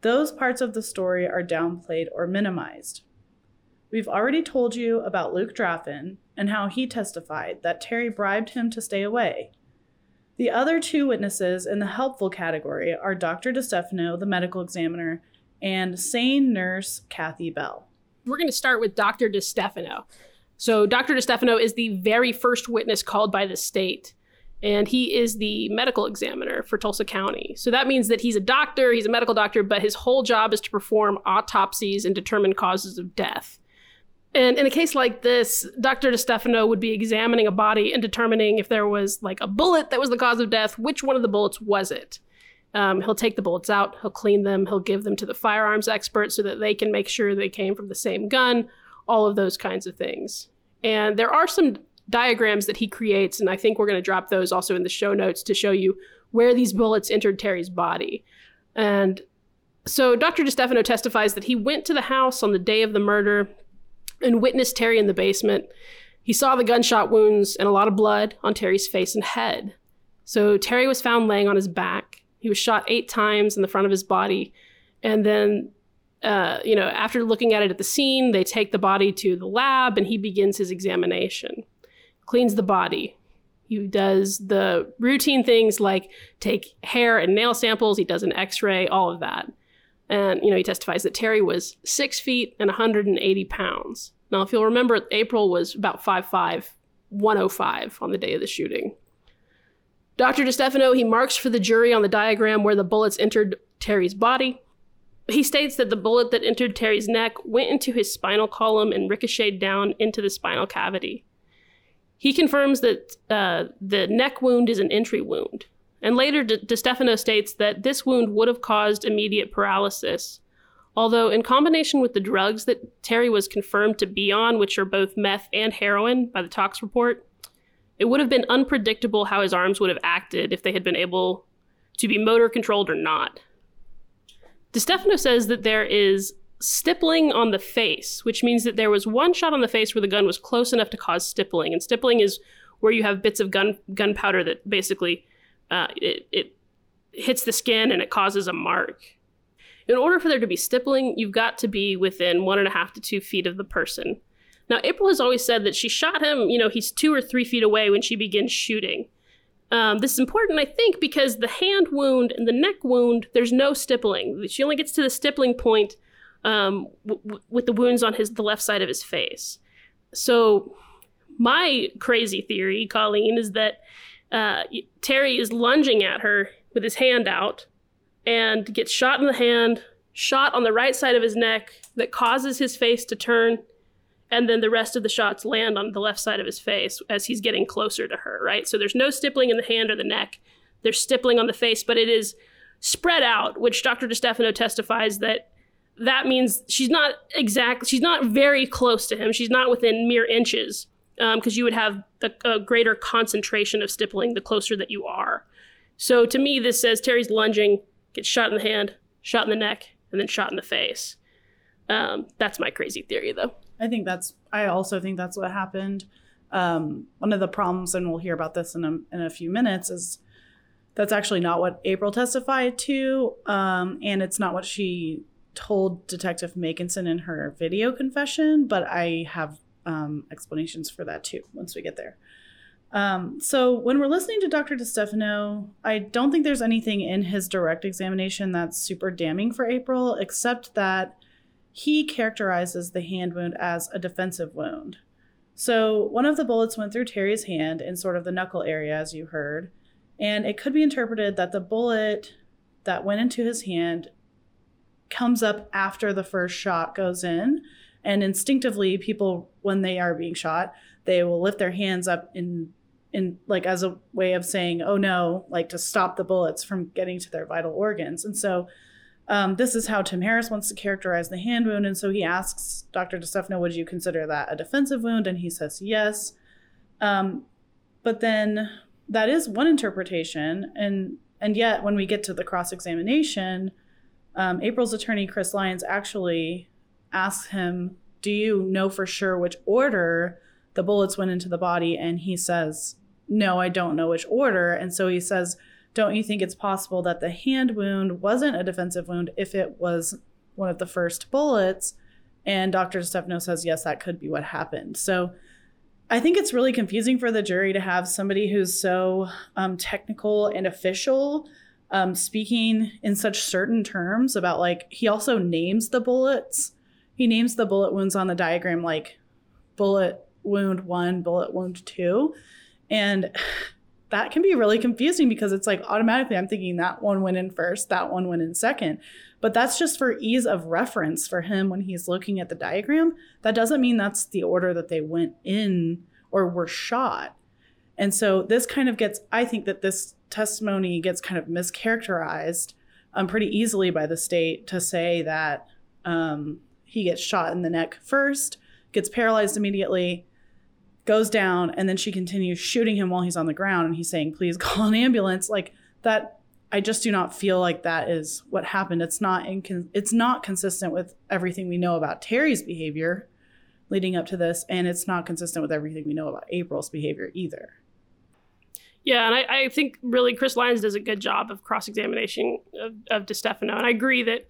Speaker 2: those parts of the story are downplayed or minimized. We've already told you about Luke Draffin and how he testified that Terry bribed him to stay away. The other two witnesses in the helpful category are Dr. Distefano, the medical examiner, and sane nurse Kathy Bell
Speaker 3: we're going to start with Dr. Distefano. So, Dr. Distefano is the very first witness called by the state, and he is the medical examiner for Tulsa County. So, that means that he's a doctor, he's a medical doctor, but his whole job is to perform autopsies and determine causes of death. And in a case like this, Dr. Distefano would be examining a body and determining if there was like a bullet that was the cause of death, which one of the bullets was it? Um, he'll take the bullets out, he'll clean them, he'll give them to the firearms expert so that they can make sure they came from the same gun, all of those kinds of things. And there are some diagrams that he creates, and I think we're going to drop those also in the show notes to show you where these bullets entered Terry's body. And so Dr. Distefano testifies that he went to the house on the day of the murder and witnessed Terry in the basement. He saw the gunshot wounds and a lot of blood on Terry's face and head. So Terry was found laying on his back. He was shot eight times in the front of his body. And then, uh, you know, after looking at it at the scene, they take the body to the lab and he begins his examination. Cleans the body. He does the routine things like take hair and nail samples. He does an x ray, all of that. And, you know, he testifies that Terry was six feet and 180 pounds. Now, if you'll remember, April was about 5'5, 105 on the day of the shooting. Dr. Distefano, he marks for the jury on the diagram where the bullets entered Terry's body. He states that the bullet that entered Terry's neck went into his spinal column and ricocheted down into the spinal cavity. He confirms that uh, the neck wound is an entry wound. And later, De- Distefano states that this wound would have caused immediate paralysis. Although, in combination with the drugs that Terry was confirmed to be on, which are both meth and heroin by the tox report, it would have been unpredictable how his arms would have acted if they had been able to be motor controlled or not. Distefano says that there is stippling on the face, which means that there was one shot on the face where the gun was close enough to cause stippling. And stippling is where you have bits of gun gunpowder that basically uh, it, it hits the skin and it causes a mark. In order for there to be stippling, you've got to be within one and a half to two feet of the person. Now, April has always said that she shot him, you know, he's two or three feet away when she begins shooting. Um, this is important, I think, because the hand wound and the neck wound, there's no stippling. She only gets to the stippling point um, w- with the wounds on his the left side of his face. So, my crazy theory, Colleen, is that uh, Terry is lunging at her with his hand out and gets shot in the hand, shot on the right side of his neck that causes his face to turn, and then the rest of the shots land on the left side of his face as he's getting closer to her, right? So there's no stippling in the hand or the neck. There's stippling on the face, but it is spread out, which Dr. Distefano testifies that that means she's not exact she's not very close to him. She's not within mere inches because um, you would have a, a greater concentration of stippling the closer that you are. So to me, this says Terry's lunging, gets shot in the hand, shot in the neck, and then shot in the face. Um, that's my crazy theory, though.
Speaker 2: I think that's. I also think that's what happened. Um, one of the problems, and we'll hear about this in a, in a few minutes, is that's actually not what April testified to, um, and it's not what she told Detective Makinson in her video confession. But I have um, explanations for that too once we get there. Um, so when we're listening to Dr. Distefano, I don't think there's anything in his direct examination that's super damning for April, except that he characterizes the hand wound as a defensive wound. So one of the bullets went through Terry's hand in sort of the knuckle area, as you heard, and it could be interpreted that the bullet that went into his hand comes up after the first shot goes in. And instinctively, people, when they are being shot, they will lift their hands up in in like as a way of saying, "Oh no," like to stop the bullets from getting to their vital organs. And so um, this is how Tim Harris wants to characterize the hand wound. And so he asks Dr. Distefano, would you consider that a defensive wound? And he says yes. Um, but then that is one interpretation. And, and yet, when we get to the cross examination, um, April's attorney, Chris Lyons, actually asks him, Do you know for sure which order the bullets went into the body? And he says, No, I don't know which order. And so he says, don't you think it's possible that the hand wound wasn't a defensive wound if it was one of the first bullets? And Dr. Stefano says, yes, that could be what happened. So I think it's really confusing for the jury to have somebody who's so um, technical and official um, speaking in such certain terms about, like, he also names the bullets. He names the bullet wounds on the diagram like bullet wound one, bullet wound two. And that can be really confusing because it's like automatically I'm thinking that one went in first, that one went in second. But that's just for ease of reference for him when he's looking at the diagram. That doesn't mean that's the order that they went in or were shot. And so this kind of gets, I think that this testimony gets kind of mischaracterized um, pretty easily by the state to say that um, he gets shot in the neck first, gets paralyzed immediately, goes down and then she continues shooting him while he's on the ground and he's saying please call an ambulance like that i just do not feel like that is what happened it's not it's not consistent with everything we know about terry's behavior leading up to this and it's not consistent with everything we know about april's behavior either
Speaker 3: yeah, and I, I, think really Chris Lyons does a good job of cross examination of, of Distefano. And I agree that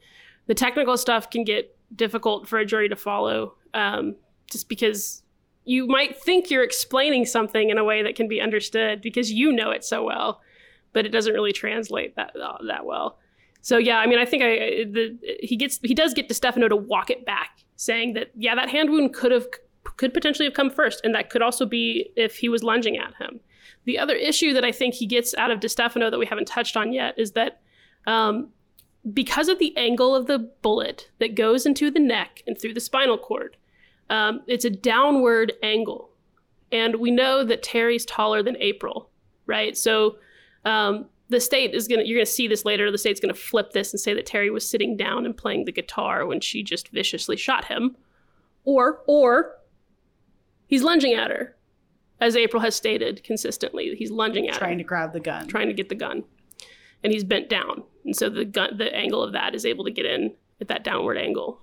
Speaker 3: the technical stuff can get difficult for a jury to follow um, just because you might think you're explaining something in a way that can be understood because you know it so well, but it doesn't really translate that uh, that well. So yeah, I mean, I think I the he gets he does get Distefano to walk it back, saying that yeah, that hand wound could have could potentially have come first, and that could also be if he was lunging at him. The other issue that I think he gets out of Distefano that we haven't touched on yet is that um, because of the angle of the bullet that goes into the neck and through the spinal cord, um, it's a downward angle. And we know that Terry's taller than April, right? So um, the state is going to, you're going to see this later. The state's going to flip this and say that Terry was sitting down and playing the guitar when she just viciously shot him. Or, or he's lunging at her, as April has stated consistently. He's lunging at
Speaker 2: trying her. Trying
Speaker 3: to
Speaker 2: grab the gun.
Speaker 3: Trying to get the gun. And he's bent down. And so the gun, the angle of that is able to get in at that downward angle.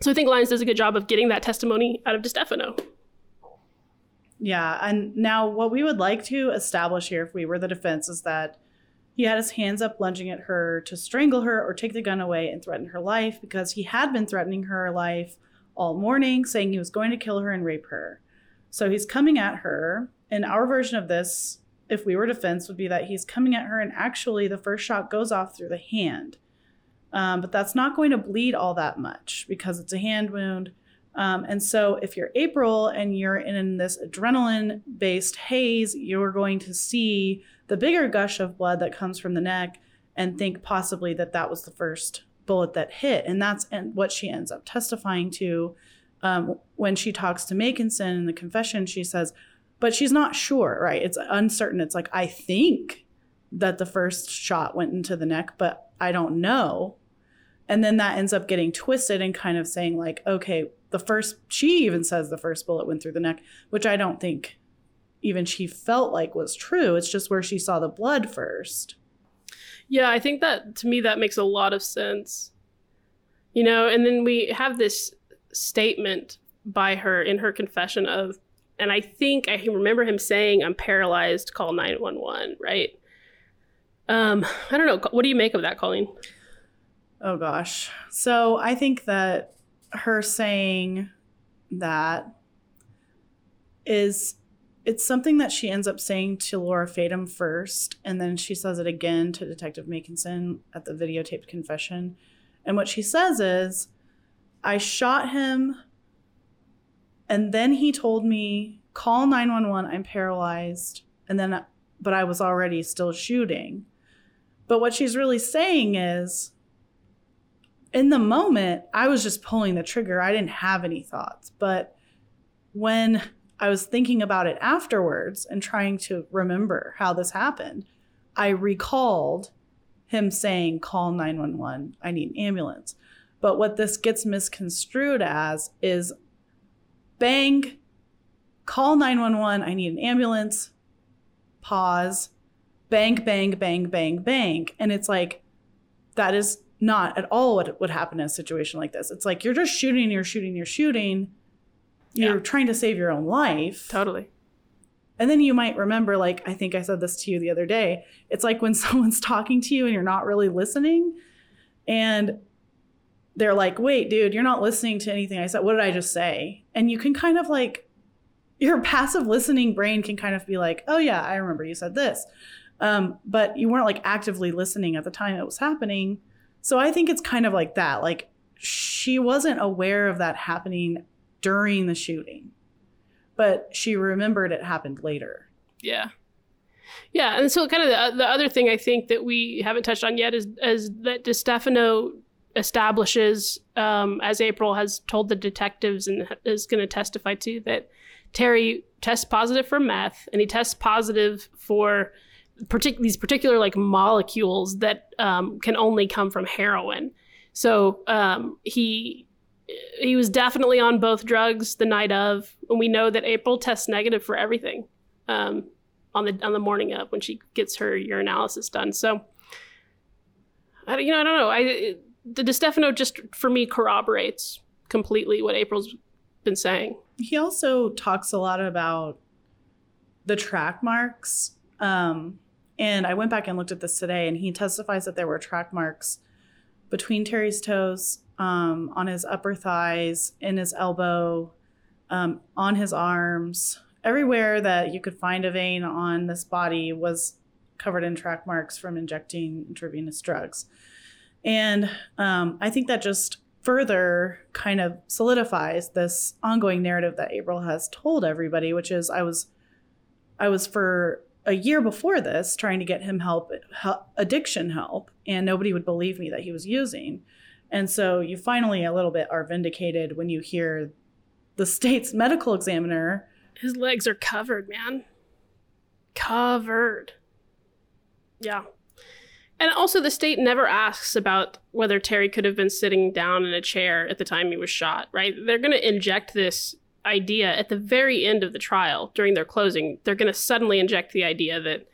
Speaker 3: So I think Lyons does a good job of getting that testimony out of Distefano.
Speaker 2: Yeah, and now what we would like to establish here, if we were the defense, is that he had his hands up, lunging at her to strangle her or take the gun away and threaten her life because he had been threatening her life all morning, saying he was going to kill her and rape her. So he's coming at her. In our version of this, if we were defense, would be that he's coming at her and actually the first shot goes off through the hand. Um, but that's not going to bleed all that much because it's a hand wound. Um, and so, if you're April and you're in this adrenaline based haze, you're going to see the bigger gush of blood that comes from the neck and think possibly that that was the first bullet that hit. And that's what she ends up testifying to um, when she talks to Makinson in the confession. She says, but she's not sure, right? It's uncertain. It's like, I think that the first shot went into the neck, but I don't know. And then that ends up getting twisted and kind of saying, like, okay, the first, she even says the first bullet went through the neck, which I don't think even she felt like was true. It's just where she saw the blood first.
Speaker 3: Yeah, I think that to me that makes a lot of sense. You know, and then we have this statement by her in her confession of and I think I remember him saying I'm paralyzed, call 911, right? Um, I don't know. What do you make of that, Colleen?
Speaker 2: Oh gosh. So I think that her saying that is it's something that she ends up saying to Laura Fadum first, and then she says it again to Detective Makinson at the videotaped confession. And what she says is, I shot him, and then he told me, call 911, I'm paralyzed. And then, but I was already still shooting. But what she's really saying is, in the moment, I was just pulling the trigger. I didn't have any thoughts. But when I was thinking about it afterwards and trying to remember how this happened, I recalled him saying, call 911, I need an ambulance. But what this gets misconstrued as is bang, call 911, I need an ambulance, pause, bang, bang, bang, bang, bang. And it's like, that is not at all what would happen in a situation like this. It's like you're just shooting, you're shooting, you're shooting. You're yeah. trying to save your own life.
Speaker 3: Totally.
Speaker 2: And then you might remember, like, I think I said this to you the other day. It's like when someone's talking to you and you're not really listening. And they're like, wait, dude, you're not listening to anything I said. What did I just say? And you can kind of like, your passive listening brain can kind of be like, oh, yeah, I remember you said this. Um, but you weren't like actively listening at the time it was happening. So I think it's kind of like that. Like she wasn't aware of that happening during the shooting, but she remembered it happened later.
Speaker 3: Yeah. Yeah, and so kind of the, the other thing I think that we haven't touched on yet is, is that Distefano establishes, um, as April has told the detectives and is going to testify to, that Terry tests positive for meth and he tests positive for partic- these particular like molecules that um, can only come from heroin. So um, he he was definitely on both drugs the night of, and we know that April tests negative for everything um, on the on the morning of when she gets her urinalysis done. So, I you know I don't know. I the Distefano just for me corroborates completely what April's been saying.
Speaker 2: He also talks a lot about the track marks. Um, and I went back and looked at this today, and he testifies that there were track marks between Terry's toes, um, on his upper thighs, in his elbow, um, on his arms. Everywhere that you could find a vein on this body was covered in track marks from injecting intravenous drugs. And um, I think that just further kind of solidifies this ongoing narrative that April has told everybody, which is I was I was for a year before this trying to get him help, help, addiction help and nobody would believe me that he was using. And so you finally a little bit are vindicated when you hear the state's medical examiner.
Speaker 3: His legs are covered man. Covered. Yeah and also the state never asks about whether terry could have been sitting down in a chair at the time he was shot right they're going to inject this idea at the very end of the trial during their closing. They're going to suddenly inject the idea that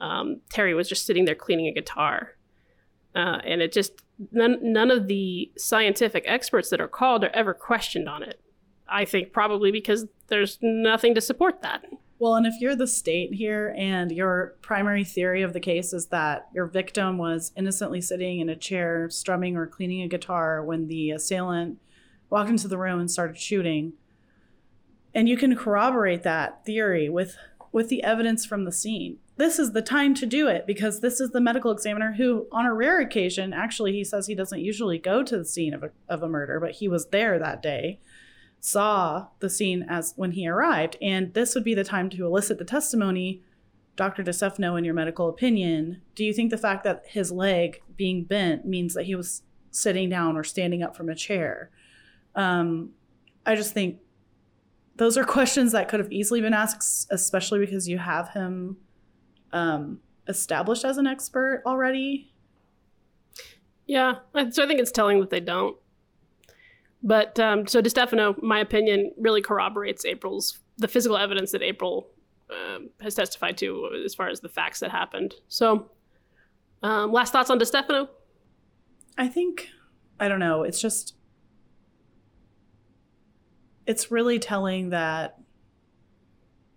Speaker 3: um, Terry was just sitting there cleaning a guitar. Uh, and it just, none, none of the scientific experts that are called are ever questioned on it. I think probably because there's nothing to support that.
Speaker 2: Well, and if you're the state here and your primary theory of the case is that your victim was innocently sitting in a chair, strumming or cleaning a guitar when the assailant walked into the room and started shooting, and you can corroborate that theory with with the evidence from the scene. This is the time to do it because this is the medical examiner who on a rare occasion actually he says he doesn't usually go to the scene of a, of a murder but he was there that day saw the scene as when he arrived and this would be the time to elicit the testimony Dr. Distefano, in your medical opinion, do you think the fact that his leg being bent means that he was sitting down or standing up from a chair? Um, I just think those are questions that could have easily been asked, especially because you have him um, established as an expert already.
Speaker 3: Yeah, so I think it's telling that they don't. But um, so Distefano, my opinion, really corroborates April's the physical evidence that April um, has testified to as far as the facts that happened. So, um, last thoughts on Distefano?
Speaker 2: I think I don't know. It's just it's really telling that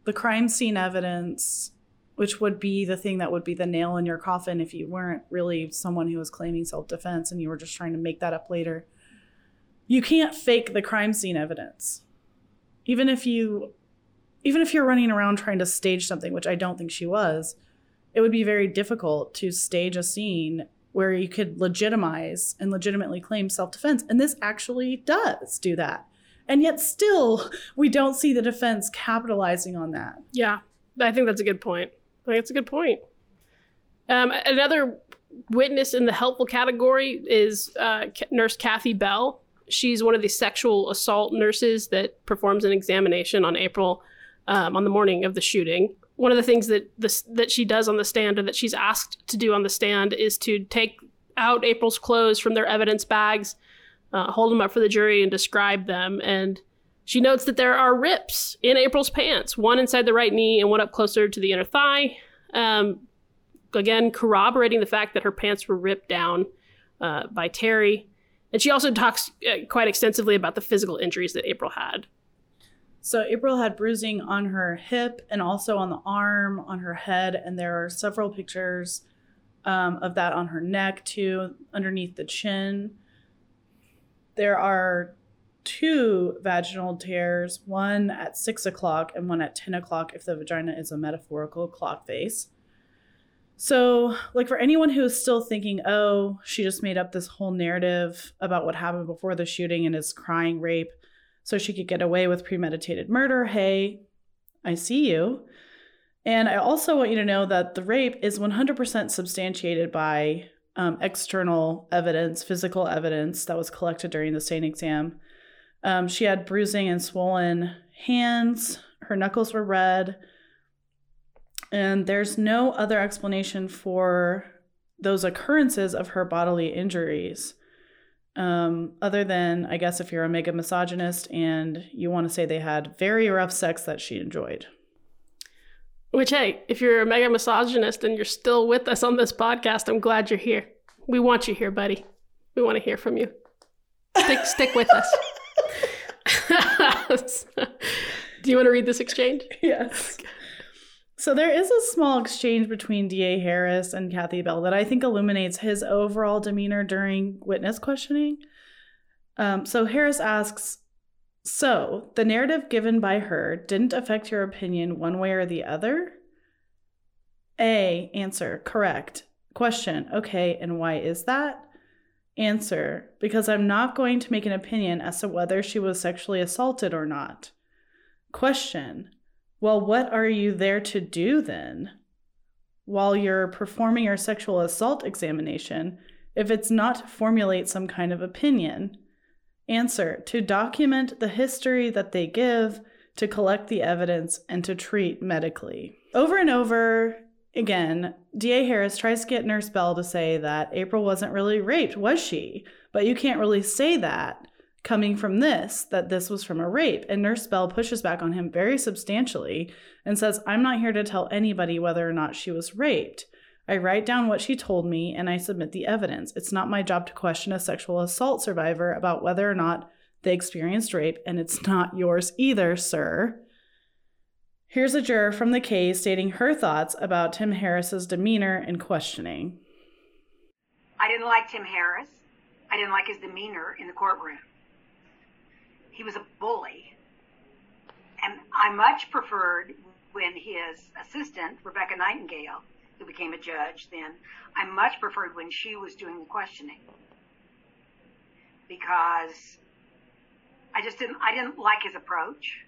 Speaker 2: the crime scene evidence, which would be the thing that would be the nail in your coffin if you weren't really someone who was claiming self defense and you were just trying to make that up later you can't fake the crime scene evidence. Even if you even if you're running around trying to stage something, which I don't think she was, it would be very difficult to stage a scene where you could legitimize and legitimately claim self-defense and this actually does do that. And yet still we don't see the defense capitalizing on that.
Speaker 3: Yeah. I think that's a good point. I think it's a good point. Um, another witness in the helpful category is uh, Nurse Kathy Bell. She's one of the sexual assault nurses that performs an examination on April um, on the morning of the shooting. One of the things that this, that she does on the stand, or that she's asked to do on the stand, is to take out April's clothes from their evidence bags, uh, hold them up for the jury, and describe them. And she notes that there are rips in April's pants, one inside the right knee and one up closer to the inner thigh. Um, again, corroborating the fact that her pants were ripped down uh, by Terry. And she also talks uh, quite extensively about the physical injuries that April had.
Speaker 2: So, April had bruising on her hip and also on the arm, on her head, and there are several pictures um, of that on her neck too, underneath the chin. There are two vaginal tears, one at six o'clock and one at 10 o'clock if the vagina is a metaphorical clock face. So, like for anyone who is still thinking, oh, she just made up this whole narrative about what happened before the shooting and is crying rape so she could get away with premeditated murder, hey, I see you. And I also want you to know that the rape is 100% substantiated by um, external evidence, physical evidence that was collected during the SANE exam. Um, she had bruising and swollen hands, her knuckles were red and there's no other explanation for those occurrences of her bodily injuries. Um, other than, I guess, if you're a mega misogynist and you want to say they had very rough sex that she enjoyed.
Speaker 3: Which, hey, if you're a mega misogynist and you're still with us on this podcast, I'm glad you're here. We want you here, buddy. We want to hear from you. Stick, stick with us. Do you want to read this exchange?
Speaker 2: Yes. So there is a small exchange between DA Harris and Kathy Bell that I think illuminates his overall demeanor during witness questioning. Um, so Harris asks, "So the narrative given by her didn't affect your opinion one way or the other?" A answer correct. Question okay, and why is that? Answer because I'm not going to make an opinion as to whether she was sexually assaulted or not. Question well, what are you there to do then? While you're performing your sexual assault examination, if it's not to formulate some kind of opinion? Answer To document the history that they give, to collect the evidence, and to treat medically. Over and over again, DA Harris tries to get Nurse Bell to say that April wasn't really raped, was she? But you can't really say that coming from this that this was from a rape. And Nurse Bell pushes back on him very substantially and says, I'm not here to tell anybody whether or not she was raped. I write down what she told me and I submit the evidence. It's not my job to question a sexual assault survivor about whether or not they experienced rape, and it's not yours either, sir. Here's a juror from the case stating her thoughts about Tim Harris's demeanor in questioning.
Speaker 4: I didn't like Tim Harris. I didn't like his demeanor in the courtroom he was a bully. And I much preferred when his assistant, Rebecca Nightingale, who became a judge then, I much preferred when she was doing the questioning. Because I just didn't, I didn't like his approach.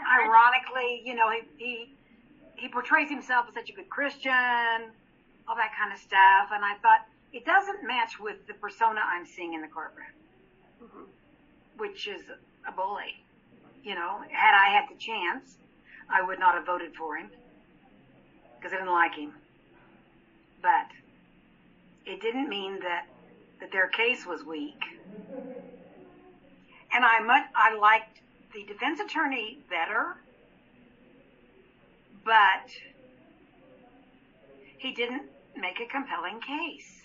Speaker 4: Ironically, you know, he, he, he portrays himself as such a good Christian, all that kind of stuff. And I thought, it doesn't match with the persona I'm seeing in the courtroom, mm-hmm. Which is a bully. You know, had I had the chance, I would not have voted for him because I didn't like him. But it didn't mean that that their case was weak. And I much I liked the defense attorney better, but he didn't make a compelling case.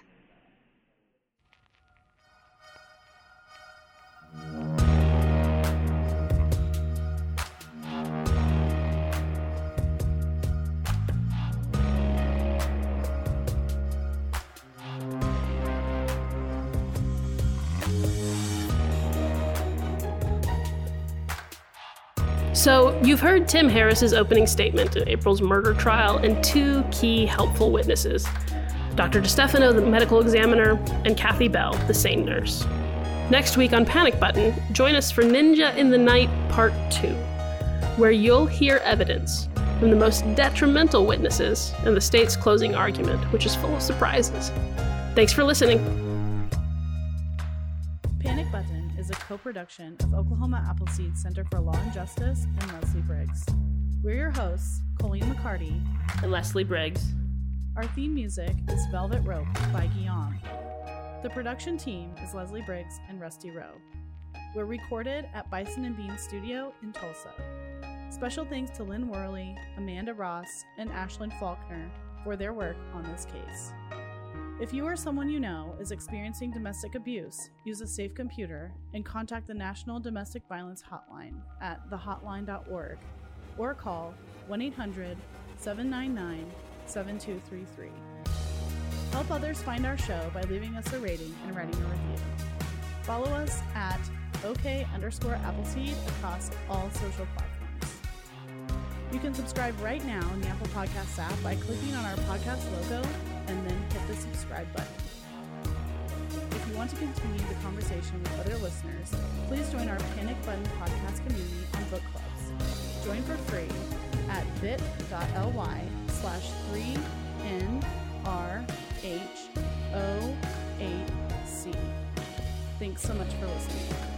Speaker 3: So, you've heard Tim Harris's opening statement in April's murder trial and two key helpful witnesses Dr. Distefano, the medical examiner, and Kathy Bell, the SANE nurse. Next week on Panic Button, join us for Ninja in the Night Part 2, where you'll hear evidence from the most detrimental witnesses in the state's closing argument, which is full of surprises. Thanks for listening.
Speaker 2: Panic Button is a co production of Oklahoma Appleseed Center for Law and Justice and Leslie Briggs. We're your hosts, Colleen McCarty
Speaker 3: and Leslie Briggs.
Speaker 2: Our theme music is Velvet Rope by Guillaume. The production team is Leslie Briggs and Rusty Rowe. We're recorded at Bison and Bean Studio in Tulsa. Special thanks to Lynn Worley, Amanda Ross, and Ashlyn Faulkner for their work on this case. If you or someone you know is experiencing domestic abuse, use a safe computer and contact the National Domestic Violence Hotline at thehotline.org or call 1 800 799 7233. Help others find our show by leaving us a rating and writing a review. Follow us at OK underscore Appleseed across all social platforms. You can subscribe right now in the Apple Podcasts app by clicking on our podcast logo and then hit the subscribe button. If you want to continue the conversation with other listeners, please join our Panic Button podcast community on book clubs. Join for free at bit.ly slash 3 H O A C. Thanks so much for listening.